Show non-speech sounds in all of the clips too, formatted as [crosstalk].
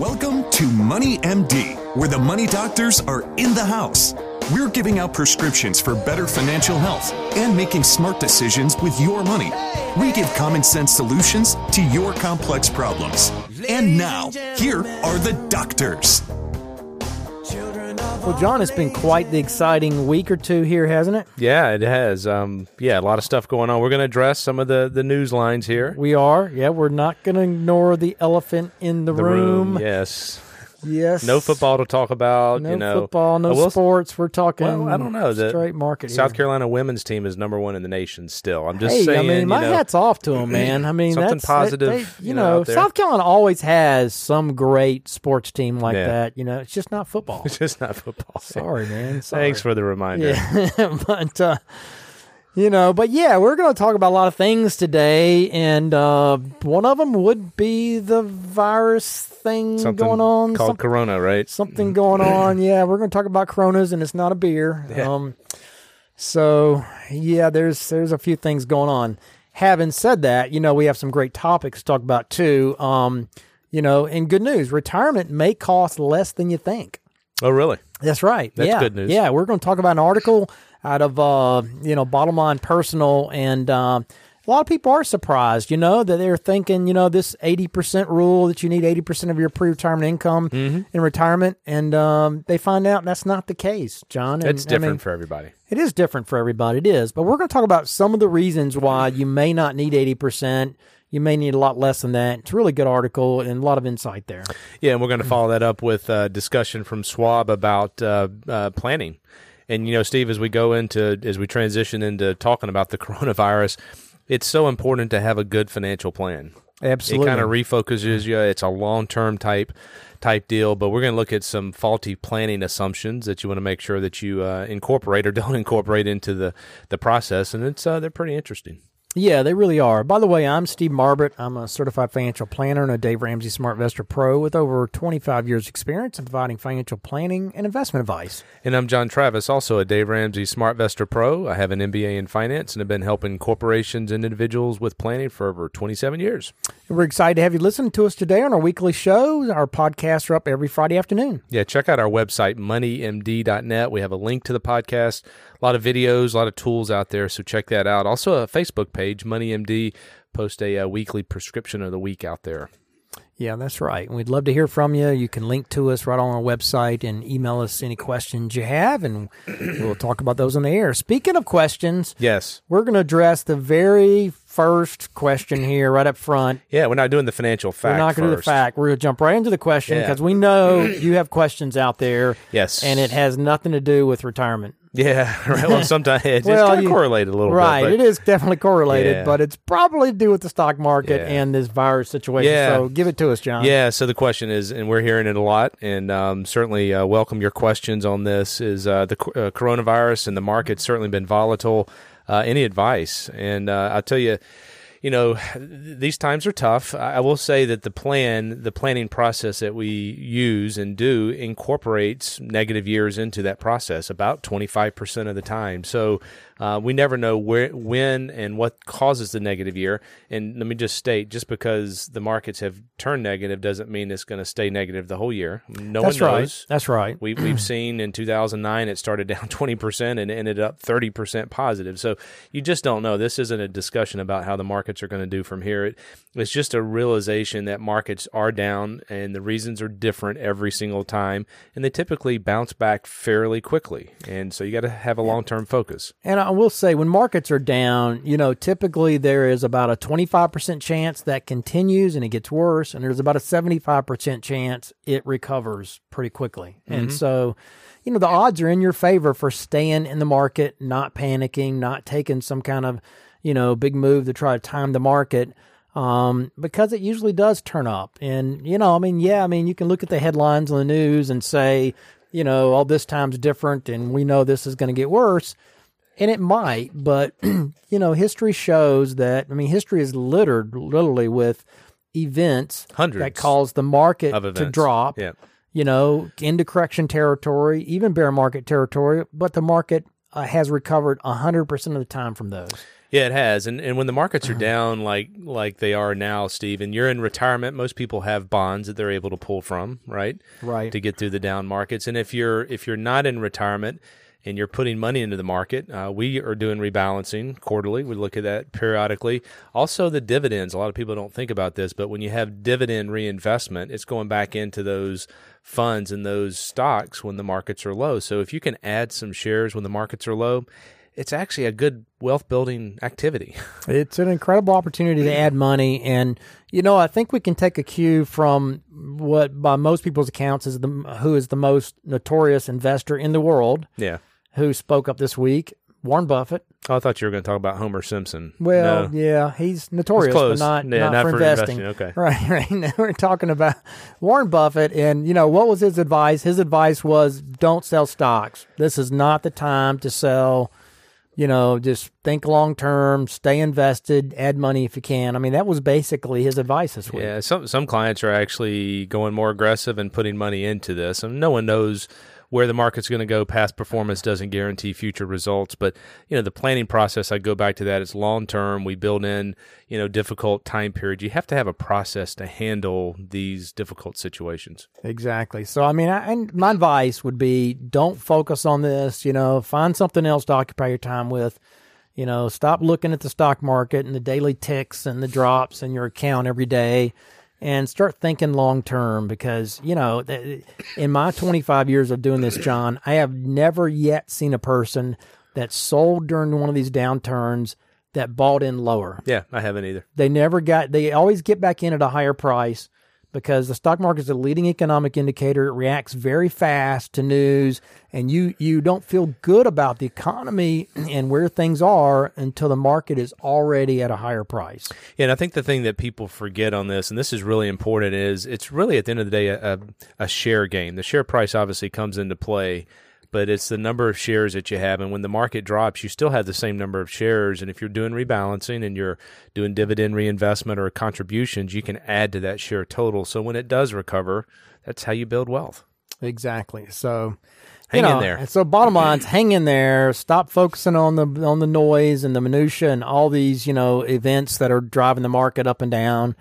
Welcome to Money MD, where the money doctors are in the house. We're giving out prescriptions for better financial health and making smart decisions with your money. We give common sense solutions to your complex problems. And now, here are the doctors. Well, John, it's been quite the exciting week or two here, hasn't it? Yeah, it has. Um, yeah, a lot of stuff going on. We're going to address some of the, the news lines here. We are. Yeah, we're not going to ignore the elephant in the, The room. yes. Yes. No football to talk about. No you know, football. No sports. We're talking. Well, I don't know. The straight market. South here. Carolina women's team is number one in the nation still. I'm just Hey, saying. I mean, my know, hat's off to them, [clears throat] man. I mean, Something that's, positive, They, they- you, know. South Carolina always has some great sports team like Yeah. that. You know, it's just not football. [laughs] It's just not football. Sorry, man. Sorry. Thanks for the reminder. Yeah, [laughs] but uh, you know, but yeah, we're going to talk about a lot of things today, and uh, one of them would be the virus thing Something going on. called Some- Corona, right? something going [clears throat] on. Yeah, we're going to talk about Coronas, and it's not a beer. Yeah. Um, so yeah, there's there's a few things going on. Having said that, you know, we have some great topics to talk about too. Um, you know, and good news, retirement may cost less than you think. Oh, really? That's right. That's yeah. good news. Yeah, we're going to talk about an article out of uh, you know Bottom Line Personal, and uh, a lot of people are surprised. You know that they're thinking, you know, this eighty percent rule that you need eighty percent of your pre-retirement income Mm-hmm. in retirement, and um, they find out that's not the case, John. And, It's different I mean, for everybody. it is different for everybody. It is, but we're going to talk about some of the reasons why you may not need eighty percent. You may need a lot less than that. It's a really good article and a lot of insight there. Yeah, and we're going to follow that up with uh, discussion from Schwab about uh, uh, planning. And you know, Steve, as we go into as we transition into talking about the [laughs] coronavirus, it's so important to have a good financial plan. Absolutely. It kind of refocuses you. It's a long term type type deal, but we're going to look at some faulty planning assumptions that you want to make sure that you uh, incorporate or don't [laughs] incorporate into the the process, and it's uh, they're pretty interesting. Yeah, they really are. By the way, I'm Steve Marbert. I'm a certified financial planner and a Dave Ramsey SmartVestor Pro with over 25 years experience in providing financial planning and investment advice. And I'm John Travis, also a Dave Ramsey Smart Vestor Pro. I have an MBA in finance and have been helping corporations and individuals with planning for over 27 years. We're excited to have you listen to us today on our weekly show. Our podcasts are up every Friday afternoon. Yeah, check out our website, moneymd.net. We have a link to the podcast, a lot of videos, a lot of tools out there, so check that out. Also, a Facebook page, MoneyMD, post a uh, weekly prescription of the week out there. Yeah, that's right. And we'd love to hear from you. You can link to us right on our website and email us any questions you have, and [clears throat] we'll talk about those on the air. Speaking of questions, Yes. we're going to address the very first question here right up front. Yeah, we're not doing the financial fact We're not going to do the fact. We're going to jump right into the question Yeah. because we know you have questions out there. Yes. And it has nothing to do with retirement. Yeah, [laughs] right. Well, sometimes it's, [laughs] Well, kind of correlated a little right. bit. Right, it is definitely correlated, Yeah. but it's probably to do with the stock market Yeah. and this virus situation. Yeah. So give it to us, John. Yeah, so the question is, and we're hearing it a lot, and um, certainly uh, welcome your questions on this. Is uh, the uh, coronavirus and the market's certainly been volatile? Uh, any advice? And uh, I'll tell you, you know, these times are tough. I will say that the plan, the planning process that we use and do incorporates negative years into that process about 25% of the time. So uh, we never know where, when, and what causes the negative year. And let me just state just because the markets have turned negative doesn't mean it's going to stay negative the whole year. No That's one right. knows. That's right. We, we've [clears throat] seen in 2009 it started down [laughs] 20% and ended up 30% positive. So you just don't know. This isn't a discussion about how the markets are going to do from here. It, it's just a realization that markets are down and the reasons are different every single time. And they typically bounce back fairly quickly. And so you got to have a long term focus. And I will say, when markets are down, you know, typically there is about a 25% chance that continues and it gets worse. And there's about a 75% chance it recovers pretty quickly. And so, you know, the odds are in your favor for staying in the market, not panicking, not taking some kind of, you know, big move to try to time the market. Um, because it usually does turn up. And, you know, I mean, yeah, I mean, you can look at the headlines on the news and say, you know, all this time's different and we know this is going to get worse. And it might, but [clears throat] you know, history shows that. I mean, history is littered literally with events Hundreds that cause the market to drop. Yeah. You know, into correction territory, even bear market territory, but the market uh, has recovered hundred percent of the time from those. Yeah, it has. And and when the markets are [clears throat] down like like they are now, Steve, and you're in retirement, most people have bonds that they're able to pull from, right? Right. To get through the down markets. And if you're if you're not in retirement and you're putting money into the market, uh, we are doing rebalancing quarterly. We look at that periodically. Also, the dividends. A lot of people don't think about this, but when you have dividend reinvestment, it's going back into those funds and those stocks when the markets are low. So if you can add some shares when the markets are low, it's actually a good wealth building activity. [laughs] It's an incredible opportunity to add money, and you know I think we can take a cue from what, by most people's accounts, is the who is the most notorious investor in the world. Yeah. Who spoke up this week? Warren Buffett. Oh, I thought you were going to talk about Homer Simpson. Well, No. yeah, he's notorious, but not, Yeah, not, not for, for investing. investing, okay. [laughs] Right, right. Now we're talking about Warren Buffett, and you know what was his advice? His advice was, "Don't sell stocks. This is not the time to sell." You know, just think long term, stay invested, add money if you can. I mean, that was basically his advice this week. Yeah, some some clients are actually going more aggressive and putting money into this, and no one knows where the market's going to go. Past performance doesn't guarantee future results, but you know the planning process. I go back to that. It's long term. We build in you know difficult time periods. You have to have a process to handle these difficult situations. Exactly. So, I mean, I, and my advice would be don't focus on this. You know, find something else to occupy your time with. You know, stop looking at the stock market and the daily ticks and the drops in your account every day and start thinking long term because, you know, in my 25 years of doing this, John, I have never yet seen a person that sold during one of these downturns that bought in lower Yeah, I haven't either. they never got they always get back in at a higher price because the stock market is a leading economic indicator it reacts very fast to news and you you don't feel good about the economy [clears throat] and where things are until the market is already at a higher price Yeah, and I think the thing that people forget on this, and this is really important, is it's really at the end of the day a, a, share game. The share price obviously comes into play, but it's the number of shares that you have. And when the market drops, you still have the same number of shares. And if you're doing rebalancing and you're doing dividend reinvestment or contributions, you can add to that share total. So when it does recover, that's how you build wealth. exactly so Hang know, in there. so bottom [clears throat] line's hang in there. Stop focusing on the on the noise and the minutia and all these you know events that are driving the market up and down.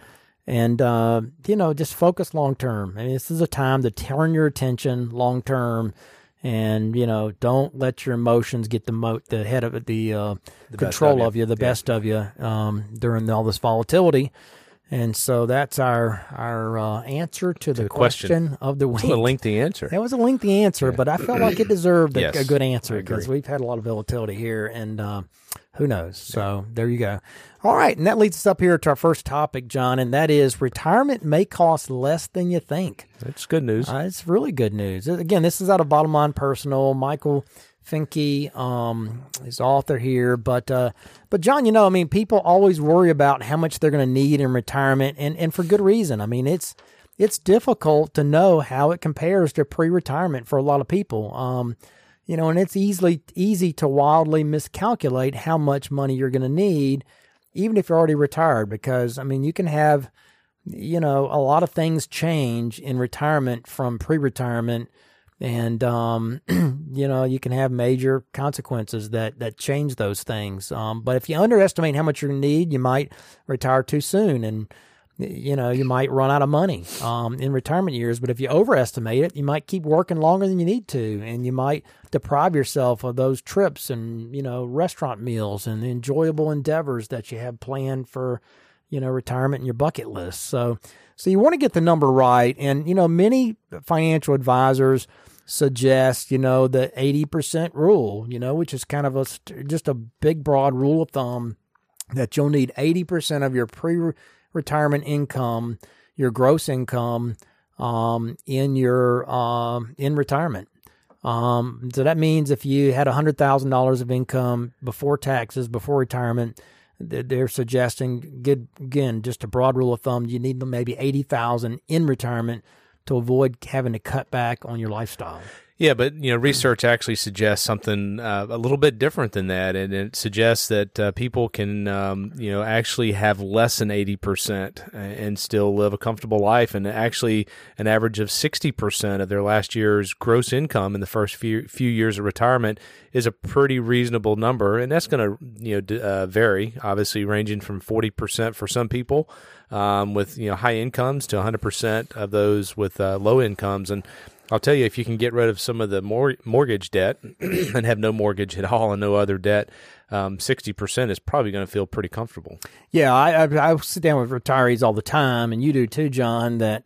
And uh, you know, just focus long term. I mean, this is a time to turn your attention long term, and you know, don't let your emotions get the mo- the head of the, uh, control of you. of you, the best of you um, during all this volatility. And so that's our our uh, answer to the, the question. question. of the [laughs] week. It's a lengthy answer. That was a lengthy answer, but I felt like it deserved a, Yes, a good answer because we've had a lot of volatility here, and uh, who knows? So there you go. All right, and that leads us up here to our first topic, John, and that is retirement may cost less than you think. That's good news. Uh, it's really good news. Again, this is out of Bottom Line Personal. Michael Finke um, is author here, but uh, but John, you know, I mean, people always worry about how much they're going to need in retirement, and and for good reason. I mean, it's it's difficult to know how it compares to pre-retirement for a lot of people. Um, you know, and it's easily easy to wildly miscalculate how much money you're going to need, even if you're already retired, because I mean, you can have you know, a lot of things change in retirement from pre-retirement, and um, [clears throat] you know, you can have major consequences that that change those things. Um, but if you underestimate how much you need, you might retire too soon, and you know, you might run out of money um, in retirement years. But if you overestimate it, you might keep working longer than you need to, and you might deprive yourself of those trips and you know, restaurant meals and enjoyable endeavors that you have planned for you know, retirement in your bucket list. So, so you want to get the number right. And, you know, many financial advisors suggest, you know, the 80% rule, you know, which is kind of a, just a big, broad rule of thumb that you'll need 80% of your pre retirement income, your gross income, um, in your, um, in retirement. Um, so that means if you had $100,000 of income before taxes, before retirement, they're suggesting good again just a broad rule of thumb you need maybe 80,000 in retirement to avoid having to cut back on your lifestyle. Yeah, but you know, research actually suggests something uh, a little bit different than that, and it suggests that uh, people can, um, you know, actually have less than eighty percent and still live a comfortable life, and actually an average of sixty percent of their last year's gross income in the first few few years of retirement is a pretty reasonable number, and that's going to you know uh, vary, obviously ranging from forty percent for some people um, with you know high incomes to hundred percent of those with uh, low incomes, and I'll tell you, if you can get rid of some of the mor- mortgage debt [clears throat] and have no mortgage at all and no other debt, um, sixty um, percent is probably going to feel pretty comfortable. Yeah, I, I, I sit down with retirees all the time, and you do too, John. That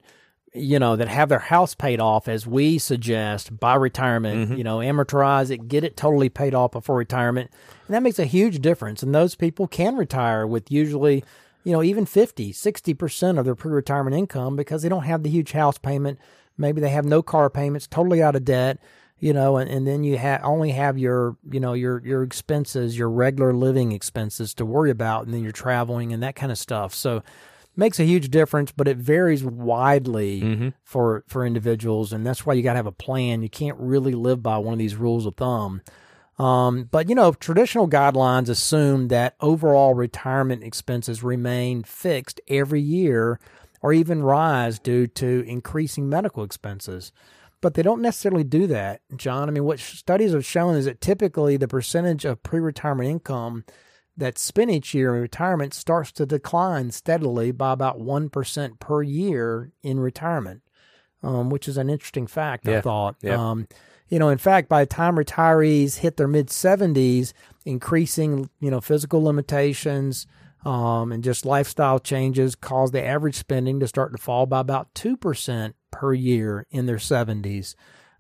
you know that have their house paid off as we suggest by retirement. Mm-hmm. You know, amortize it, get it totally paid off before retirement, and that makes a huge difference. And those people can retire with usually. You know, even 50, 60% of their pre retirement income because they don't have the huge house payment Maybe they have no car payments, totally out of debt, you know, and, and then you ha- only have your, you know, your, your expenses, your regular living expenses to worry about, and then you're traveling and that kind of stuff. So makes a huge difference, but it varies widely mm-hmm. for, for individuals. And that's why you got to have a plan. You can't really live by one of these rules of thumb. Um, but you know, traditional guidelines assume that overall retirement expenses remain fixed every year or even rise due to increasing medical expenses. But they don't necessarily do that, John. I mean, what studies have shown is that typically the percentage of pre retirement income that's spent each year in retirement starts to decline steadily by about 1% per year in retirement, um, which is an interesting fact, yeah. I thought. Yeah. Um, you know, in fact, by the time retirees hit their mid 70s, increasing, you know, physical limitations, um, and just lifestyle changes caused the average spending to start to fall by about 2% per year in their 70s.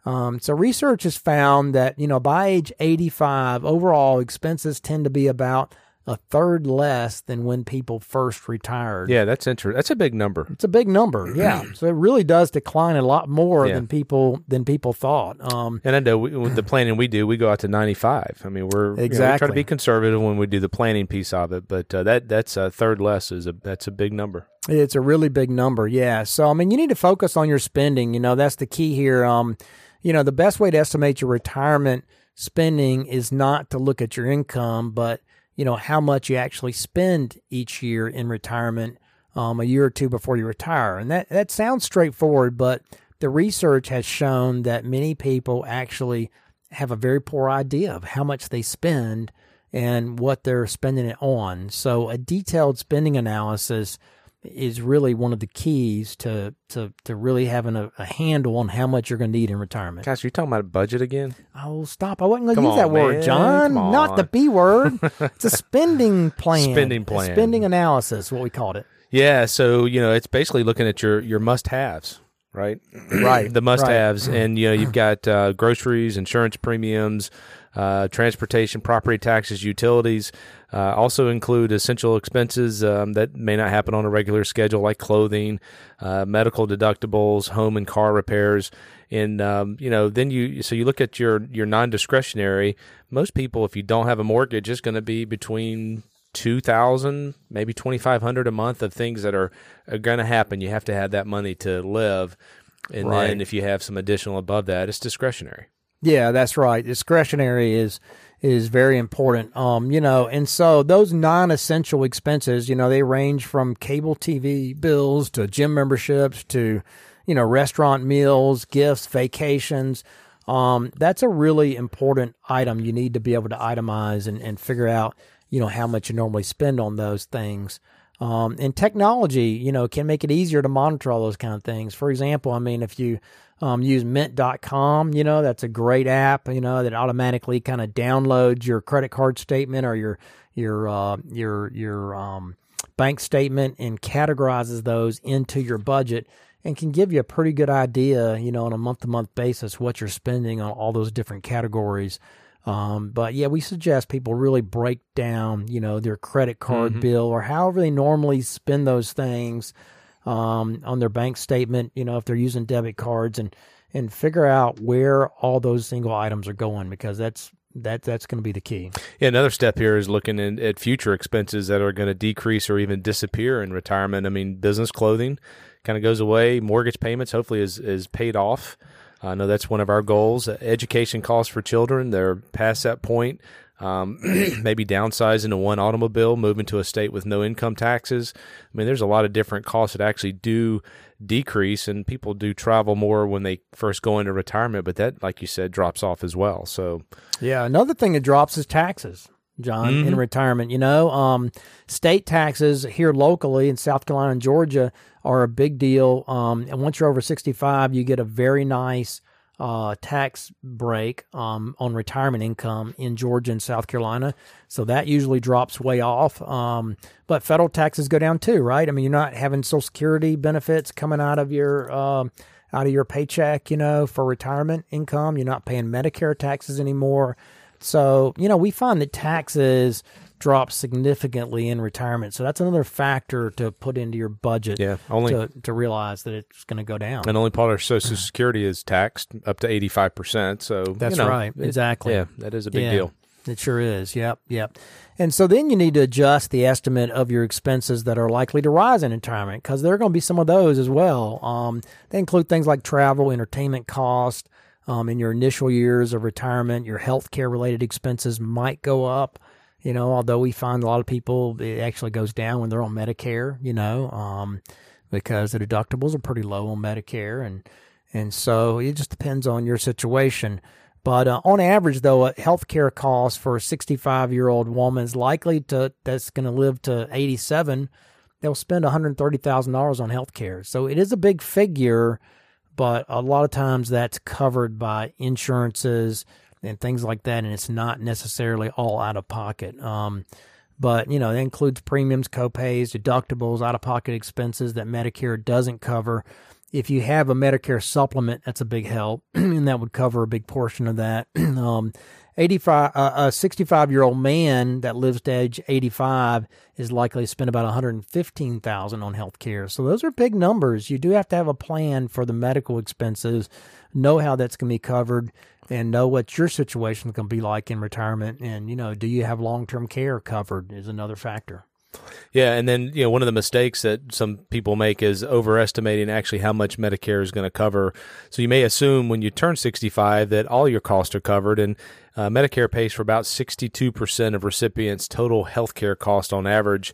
Um, so research has found that, you know, by age 85, overall expenses tend to be about a third less than when people first retired. Yeah, that's interesting. That's a big number. It's a big number. [clears throat] Yeah, so it really does decline a lot more yeah. than people than people thought. Um, and I know we, with the planning we do, we go out to ninety five. I mean, we're exactly you know, we try to be conservative when we do the planning piece of it, but uh, that that's a third less is a that's a big number. It's a really big number. Yeah. So I mean, you need to focus on your spending. You know, that's the key here. Um, you know, the best way to estimate your retirement spending is not to look at your income, but you know, how much you actually spend each year in retirement um, a year or two before you retire. And that, that sounds straightforward, but the research has shown that many people actually have a very poor idea of how much they spend and what they're spending it on. So a detailed spending analysis is really one of the keys to to to really having a, a handle on how much you're going to need in retirement. Gosh, you're talking about a budget again? Oh, stop! I wasn't going to use on, that man. word, John. Not the B word. [laughs] it's a spending plan. Spending plan. A spending analysis. What we called it. Yeah. So you know, it's basically looking at your your must haves. Right, right. [clears throat] the must-haves, right. and you know you've got uh, groceries, insurance premiums, uh, transportation, property taxes, utilities. Uh, also include essential expenses um, that may not happen on a regular schedule, like clothing, uh, medical deductibles, home and car repairs, and um, you know then you so you look at your your non-discretionary. Most people, if you don't have a mortgage, it's going to be between two thousand, maybe twenty five hundred a month of things that are, are going to happen. You have to have that money to live, and right. then if you have some additional above that, it's discretionary. Yeah, that's right. Discretionary is is very important. Um, you know, and so those non-essential expenses, you know, they range from cable TV bills to gym memberships to, you know, restaurant meals, gifts, vacations. Um, that's a really important item. You need to be able to itemize and, and figure out, you know, how much you normally spend on those things. Um, and technology, you know, can make it easier to monitor all those kind of things. For example, I mean, if you um, use mint.com, you know, that's a great app, you know, that automatically kind of downloads your credit card statement or your, your, uh, your, your, um, bank statement and categorizes those into your budget and can give you a pretty good idea, you know, on a month to month basis what you're spending on all those different categories. Um, but yeah, we suggest people really break down, you know, their credit card mm-hmm. bill or however they normally spend those things um, on their bank statement, you know, if they're using debit cards and, and figure out where all those single items are going because that's that that's going to be the key. Yeah, another step here is looking in, at future expenses that are going to decrease or even disappear in retirement. I mean, business clothing kind of goes away. Mortgage payments hopefully is is paid off. I know that's one of our goals. Education costs for children, they're past that point. Um, [clears throat] maybe downsizing to one automobile, moving to a state with no income taxes. I mean, there's a lot of different costs that actually do decrease, and people do travel more when they first go into retirement, but that, like you said, drops off as well. So, yeah, another thing that drops is taxes. John, mm-hmm. in retirement. You know, um, state taxes here locally in South Carolina and Georgia are a big deal. Um, and once you're over 65, you get a very nice uh, tax break um, on retirement income in Georgia and South Carolina. So that usually drops way off. Um, but federal taxes go down too, right? I mean, you're not having Social Security benefits coming out of your uh, out of your paycheck, you know, for retirement income. You're not paying Medicare taxes anymore. So, you know, we find that taxes drop significantly in retirement. So that's another factor to put into your budget. Yeah, only to, to realize that it's going to go down. And only part of Social [clears throat] Security is taxed up to eighty five percent. So that's you know, right. It, exactly. Yeah, that is a big yeah, deal. It sure is. Yep. Yep. And so then you need to adjust the estimate of your expenses that are likely to rise in retirement because there are going to be some of those as well. Um, they include things like travel, entertainment cost, um, in your initial years of retirement, your health care related expenses might go up. You know, although we find a lot of people, it actually goes down when they're on Medicare, you know, um, because the deductibles are pretty low on Medicare. And, and so it just depends on your situation. But uh, on average, though, a health care cost for a 65 year old woman is likely to, that's going to live to 87, they'll spend $130,000 on health care. So it is a big figure but a lot of times that's covered by insurances and things like that, and it's not necessarily all out of pocket. Um, but you know, it includes premiums, copays, deductibles, out of pocket expenses that Medicare doesn't cover. If you have a Medicare supplement, that's a big help, [clears throat] and that would cover a big portion of that. [clears throat] um, 85 uh, a 65 year old man that lives to age 85 is likely to spend about 115,000 on health care. So those are big numbers. You do have to have a plan for the medical expenses, know how that's going to be covered and know what your situation to be like in retirement and you know, do you have long-term care covered is another factor. Yeah, and then you know one of the mistakes that some people make is overestimating actually how much Medicare is going to cover. So you may assume when you turn 65 that all your costs are covered, and uh, Medicare pays for about 62% of recipients' total health care cost on average.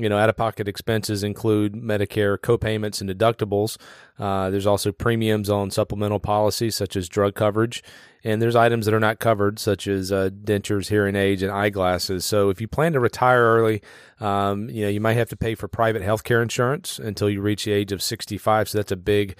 You know, out of pocket expenses include Medicare copayments and deductibles. Uh, there's also premiums on supplemental policies such as drug coverage. And there's items that are not covered, such as uh, dentures, hearing aids, and eyeglasses. So if you plan to retire early, um, you know you might have to pay for private health care insurance until you reach the age of 65. So that's a big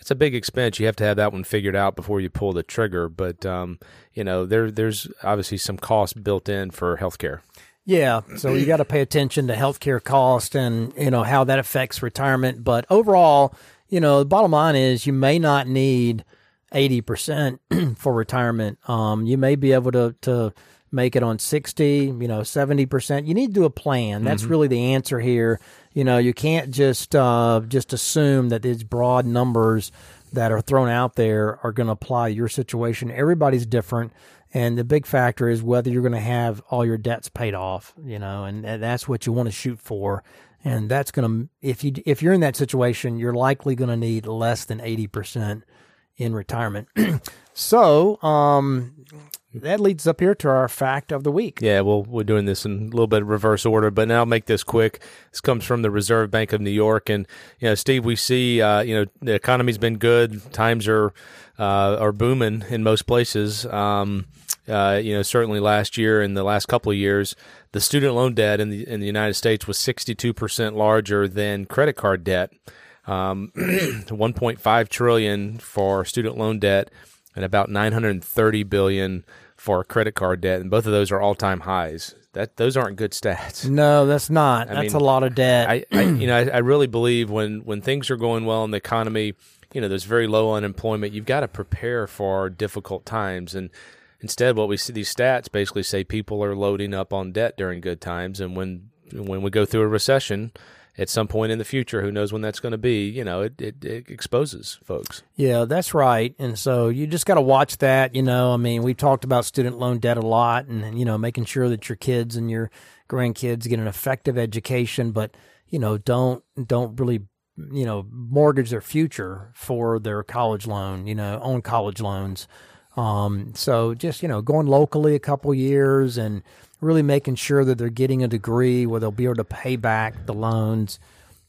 it's a big expense. You have to have that one figured out before you pull the trigger. But um, you know, there there's obviously some cost built in for healthcare. Yeah, so you got to pay attention to healthcare cost and you know how that affects retirement. But overall, you know, the bottom line is you may not need eighty percent [clears throat] for retirement. Um, you may be able to to make it on 60, you know, 70%. You need to do a plan. That's mm-hmm. really the answer here. You know, you can't just uh, just assume that these broad numbers that are thrown out there are going to apply your situation. Everybody's different. And the big factor is whether you're going to have all your debts paid off, you know, and, that's what you want to shoot for. And that's going to, if you, if you're in that situation, you're likely going to need less than 80% in retirement. [clears throat] so, um, that leads up here to our fact of the week. Yeah, well, we're doing this in a little bit of reverse order, but now I'll make this quick. This comes from the Reserve Bank of New York, and you know, Steve, we see, uh, you know, the economy's been good, times are uh, are booming in most places. Um, uh, you know, certainly last year and the last couple of years, the student loan debt in the in the United States was sixty two percent larger than credit card debt. Um, [clears throat] 1.5 trillion for student loan debt and about 930 billion for credit card debt, and both of those are all-time highs. That those aren't good stats. No, that's not. I that's mean, a lot of debt. I, I you know, I, I, really believe when when things are going well in the economy, you know, there's very low unemployment. You've got to prepare for difficult times, and instead, what we see these stats basically say people are loading up on debt during good times, and when when we go through a recession, at some point in the future, who knows when that's going to be, you know, it, it, it, exposes folks. Yeah, that's right. And so you just got to watch that. You know, I mean, we talked about student loan debt a lot and, you know, making sure that your kids and your grandkids get an effective education, but, you know, don't, don't really you know, mortgage their future for their college loan, you know, own college loans. Um, so just, you know, going locally a couple years and really making sure that they're getting a degree where they'll be able to pay back the loans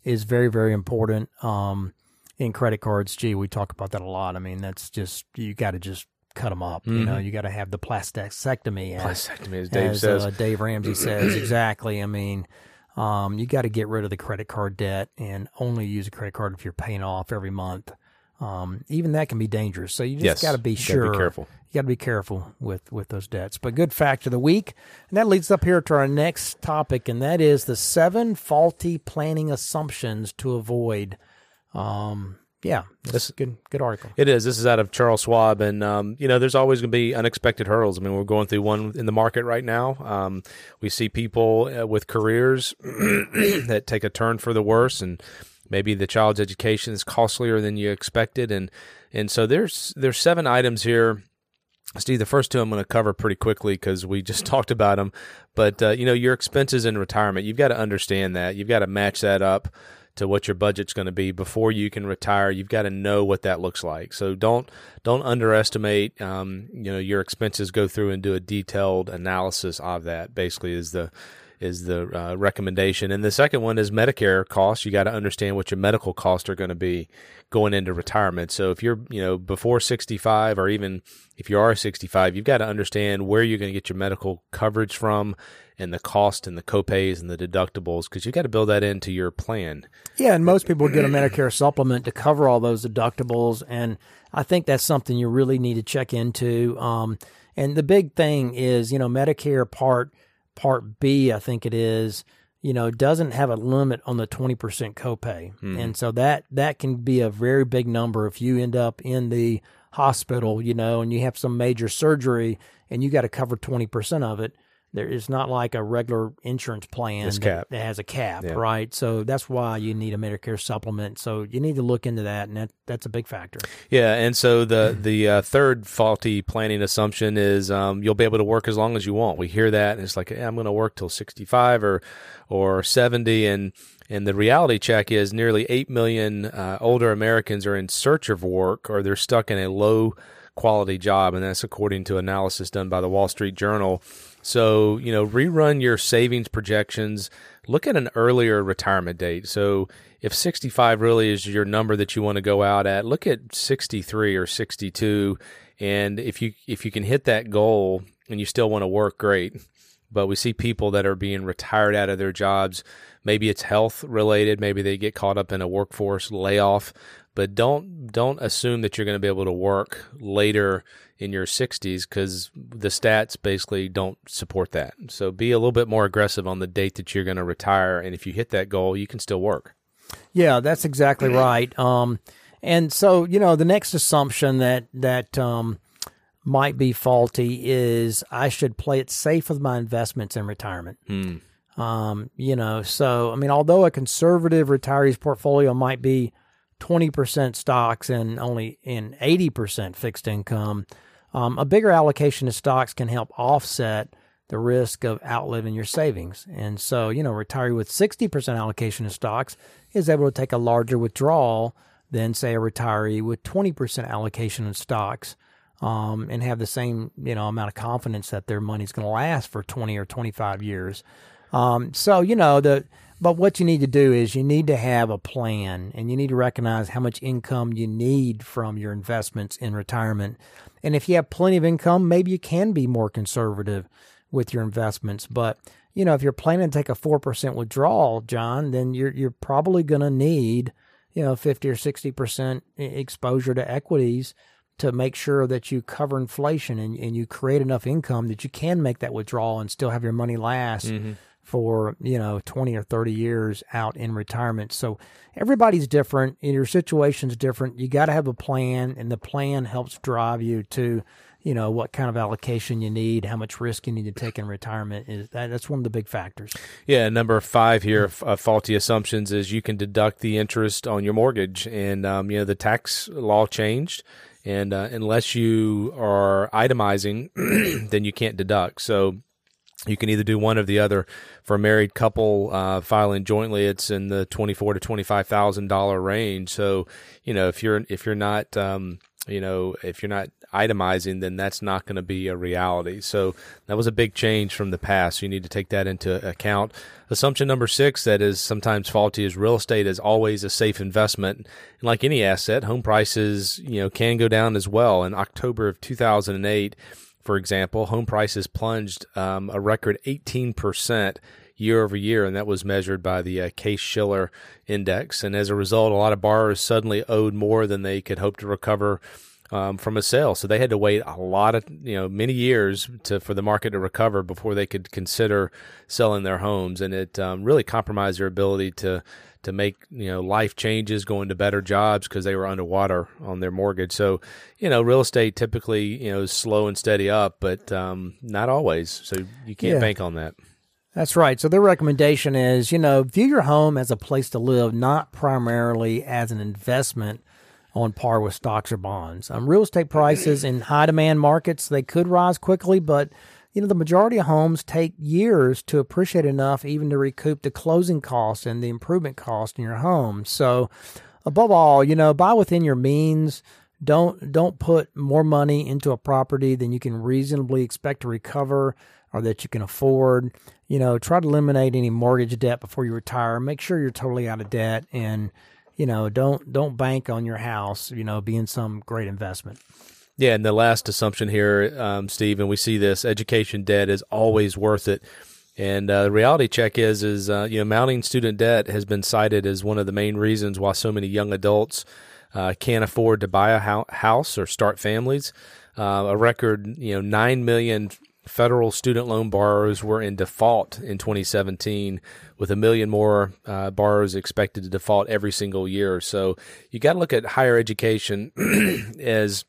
is very, very important. Um, in credit cards, gee, we talk about that a lot. I mean, that's just, you got to just cut them up. Mm-hmm. You know, you got to have the plastectomy. Plastectomy, as Dave as, says. Uh, Dave Ramsey says, exactly. I mean, um, you got to get rid of the credit card debt and only use a credit card if you're paying off every month. Um, even that can be dangerous. So you just yes, got to be sure. Be careful. You got to be careful with with those debts. But good fact of the week, and that leads up here to our next topic, and that is the seven faulty planning assumptions to avoid. Um, yeah, this is good. Good article. It is. This is out of Charles Schwab, and um, you know, there's always going to be unexpected hurdles. I mean, we're going through one in the market right now. Um, we see people uh, with careers [clears throat] that take a turn for the worse, and maybe the child's education is costlier than you expected, and and so there's there's seven items here. Steve, the first two I'm going to cover pretty quickly because we just [laughs] talked about them. But uh, you know, your expenses in retirement, you've got to understand that. You've got to match that up to what your budget's going to be before you can retire. You've got to know what that looks like. So don't don't underestimate. Um, you know your expenses. Go through and do a detailed analysis of that. Basically, is the is the uh, recommendation. And the second one is Medicare costs. You got to understand what your medical costs are going to be going into retirement. So if you're, you know, before 65 or even if you are 65, you've got to understand where you're going to get your medical coverage from and the cost and the copays and the deductibles because you've got to build that into your plan. Yeah, and most people get a Medicare supplement to cover all those deductibles, and I think that's something you really need to check into. Um, and the big thing is, you know, Medicare Part Part B, I think it is, you know, doesn't have a limit on the 20% copay. Mm. And so that that can be a very big number if you end up in the hospital, you know, and you have some major surgery and you got to cover 20% of it there is not like a regular insurance plan that, that, has a cap, yeah. right? So that's why you need a Medicare supplement. So you need to look into that, and that, that's a big factor. Yeah, and so the the uh, third faulty planning assumption is um, you'll be able to work as long as you want. We hear that, and it's like hey, I'm going to work till 65 or or 70, and and the reality check is nearly eight million uh, older Americans are in search of work, or they're stuck in a low quality job, and that's according to analysis done by the Wall Street Journal. So, you know, rerun your savings projections. Look at an earlier retirement date. So, if 65 really is your number that you want to go out at, look at 63 or 62 and if you if you can hit that goal and you still want to work great. But we see people that are being retired out of their jobs. Maybe it's health related, maybe they get caught up in a workforce layoff, but don't don't assume that you're going to be able to work later in your 60s because the stats basically don't support that. So be a little bit more aggressive on the date that you're going to retire, and if you hit that goal, you can still work. Yeah, that's exactly right. Um, and so you know, the next assumption that that um, might be faulty is I should play it safe with my investments in retirement. Hmm. Um, you know, so I mean, although a conservative retiree's portfolio might be 20% stocks and only in 80% fixed income, um, a bigger allocation of stocks can help offset the risk of outliving your savings. And so, you know, retiree with 60% allocation of stocks is able to take a larger withdrawal than, say, a retiree with 20% allocation of stocks um, and have the same, you know, amount of confidence that their money's going to last for 20 or 25 years. Um, so, you know, the, but what you need to do is you need to have a plan and you need to recognize how much income you need from your investments in retirement and if you have plenty of income, maybe you can be more conservative with your investments. But you know, if you're planning to take a four percent withdrawal, John, then you're you're probably going to need you know fifty or sixty percent exposure to equities to make sure that you cover inflation and, and you create enough income that you can make that withdrawal and still have your money last. Mm-hmm for you know 20 or 30 years out in retirement. So everybody's different your situation's different. You got to have a plan and the plan helps drive you to you know what kind of allocation you need how much risk you need to take in retirement is that, that's one of the big factors. Yeah number five here uh, faulty assumptions is you can deduct the interest on your mortgage and um, you know the tax law changed and uh, unless you are itemizing [clears throat] then you can't deduct. So you can either do one or the other. For a married couple uh, filing jointly, it's in the twenty four to twenty five thousand dollar range. So, you know, if you're if you're not um, you know, if you're not itemizing, then that's not going to be a reality. So that was a big change from the past. You need to take that into account. Assumption number six that is sometimes faulty is real estate is always a safe investment. And like any asset, home prices, you know, can go down as well. In October of 2008, for example, home prices plunged um, a record 18% year over year, and that was measured by the uh, Case Shiller index. And as a result, a lot of borrowers suddenly owed more than they could hope to recover um, from a sale. So they had to wait a lot of, you know, many years to for the market to recover before they could consider selling their homes, and it um, really compromised their ability to to make you know life changes, going to better jobs because they were underwater on their mortgage. So you know, real estate typically you know is slow and steady up, but um, not always. So you can't Yeah. bank on that. That's right. So their recommendation is, you know, view your home as a place to live, not primarily as an investment on par with stocks or bonds. Um, real estate prices in high demand markets, they could rise quickly, but you know, the majority of homes take years to appreciate enough even to recoup the closing costs and the improvement cost in your home. So above all, you know, buy within your means. Don't don't put more money into a property than you can reasonably expect to recover or that you can afford. You know, try to eliminate any mortgage debt before you retire. Make sure you're totally out of debt and you know, don't don't bank on your house, you know, being some great investment. Yeah, and the last assumption here, um, Steve, and we see this: education debt is always worth it. And uh, the reality check is, is uh, you know, mounting student debt has been cited as one of the main reasons why so many young adults uh, can't afford to buy a hou- house or start families. Uh, a record, you know, nine million federal student loan borrowers were in default in 2017, with a million more uh, borrowers expected to default every single year. So you got to look at higher education [clears throat] as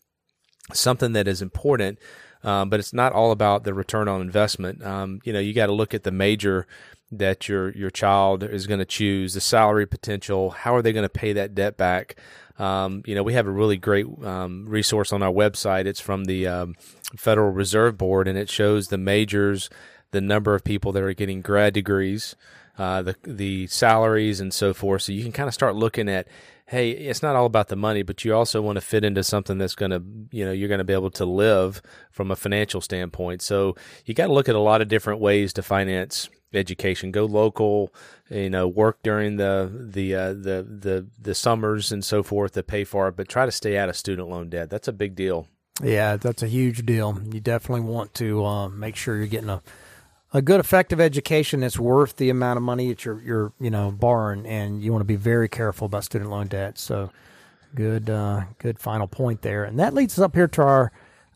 something that is important, um, but it's not all about the return on investment. Um, you know, you got to look at the major that your your child is going to choose, the salary potential, how are they going to pay that debt back? Um, you know, we have a really great um, resource on our website. It's from the um, Federal Reserve Board, and it shows the majors, the number of people that are getting grad degrees, uh, the the salaries, and so forth. So you can kind of start looking at hey, it's not all about the money, but you also want to fit into something that's going to, you know, you're going to be able to live from a financial standpoint. So you got to look at a lot of different ways to finance education. Go local, you know, work during the the uh, the the the summers and so forth to pay for it, but try to stay out of student loan debt. That's a big deal. Yeah, that's a huge deal. You definitely want to uh, make sure you're getting a a good, effective education that's worth the amount of money that you're you're you know borrowing, and you want to be very careful about student loan debt. So, good, uh, good final point there, and that leads us up here to our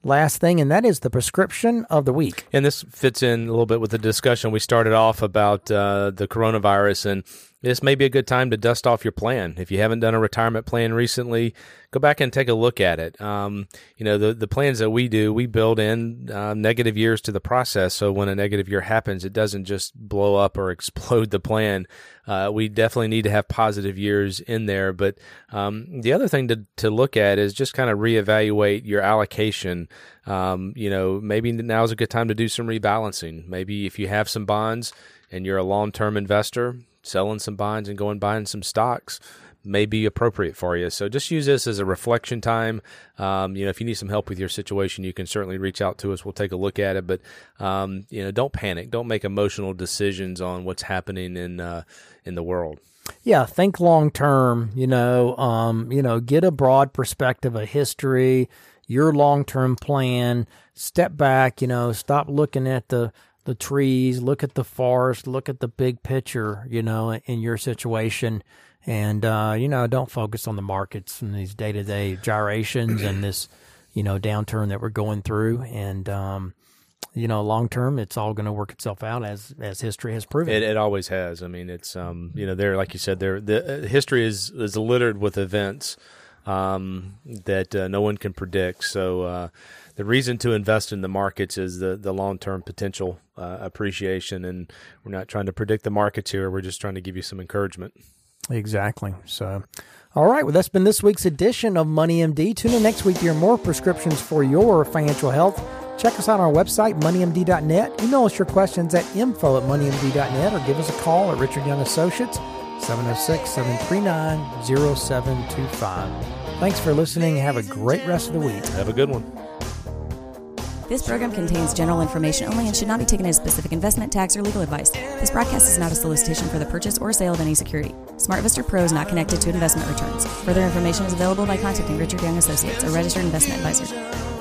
last thing, and that is the prescription of the week. And this fits in a little bit with the discussion we started off about uh, the coronavirus. And this may be a good time to dust off your plan. If you haven't done a retirement plan recently, go back and take a look at it. Um, you know, the, the plans that we do, we build in uh, negative years to the process. So when a negative year happens, it doesn't just blow up or [laughs] explode the plan. Uh, we definitely need to have positive years in there. But um, the other thing to, to look at is just kind of reevaluate your allocation. Um, you know, maybe now's a good time to do some rebalancing. Maybe if you have some bonds and you're a long term investor, selling some bonds and going buying some stocks may be appropriate for you. So just use this as a reflection time. Um, you know, if you need some help with your situation, you can certainly reach out to us. We'll take a look at it, but um, you know, don't panic. Don't make emotional decisions on what's happening in uh, in the world. Yeah, think long term. You know, um, you know, get a broad perspective of history, your long term plan. Step back. You know, stop looking at the the trees. Look at the forest. Look at the big picture. You know, in your situation, and uh, you know, don't focus on the markets and these day to day gyrations and this, you know, downturn that we're going through. And um, you know, long term, it's all going to work itself out as as history has proven. It, it always has. I mean, it's um, you know, there, like you said, there, the uh, history is is littered with events um, that uh, no one can predict. So uh, the reason to invest in the markets is the the long term potential uh, appreciation, and we're not trying to predict the markets here. We're just trying to give you some encouragement. Exactly. So, all right. Well, that's been this week's edition of Money MD. Tune in next week to hear more prescriptions for your financial health. Check us out on our website, moneymd.net. Email us your questions at info at moneymd.net or give us a call at Richard Young Associates, 706 739 0725. Thanks for listening. Have a great rest of the week. Have a good one. This program contains general information only and should not be taken as specific investment, tax, or legal advice. This broadcast is not a solicitation for the purchase or sale of any security. SmartVestor Pro is not connected to investment returns. Further information is available by contacting Richard Young Associates, a registered investment advisor.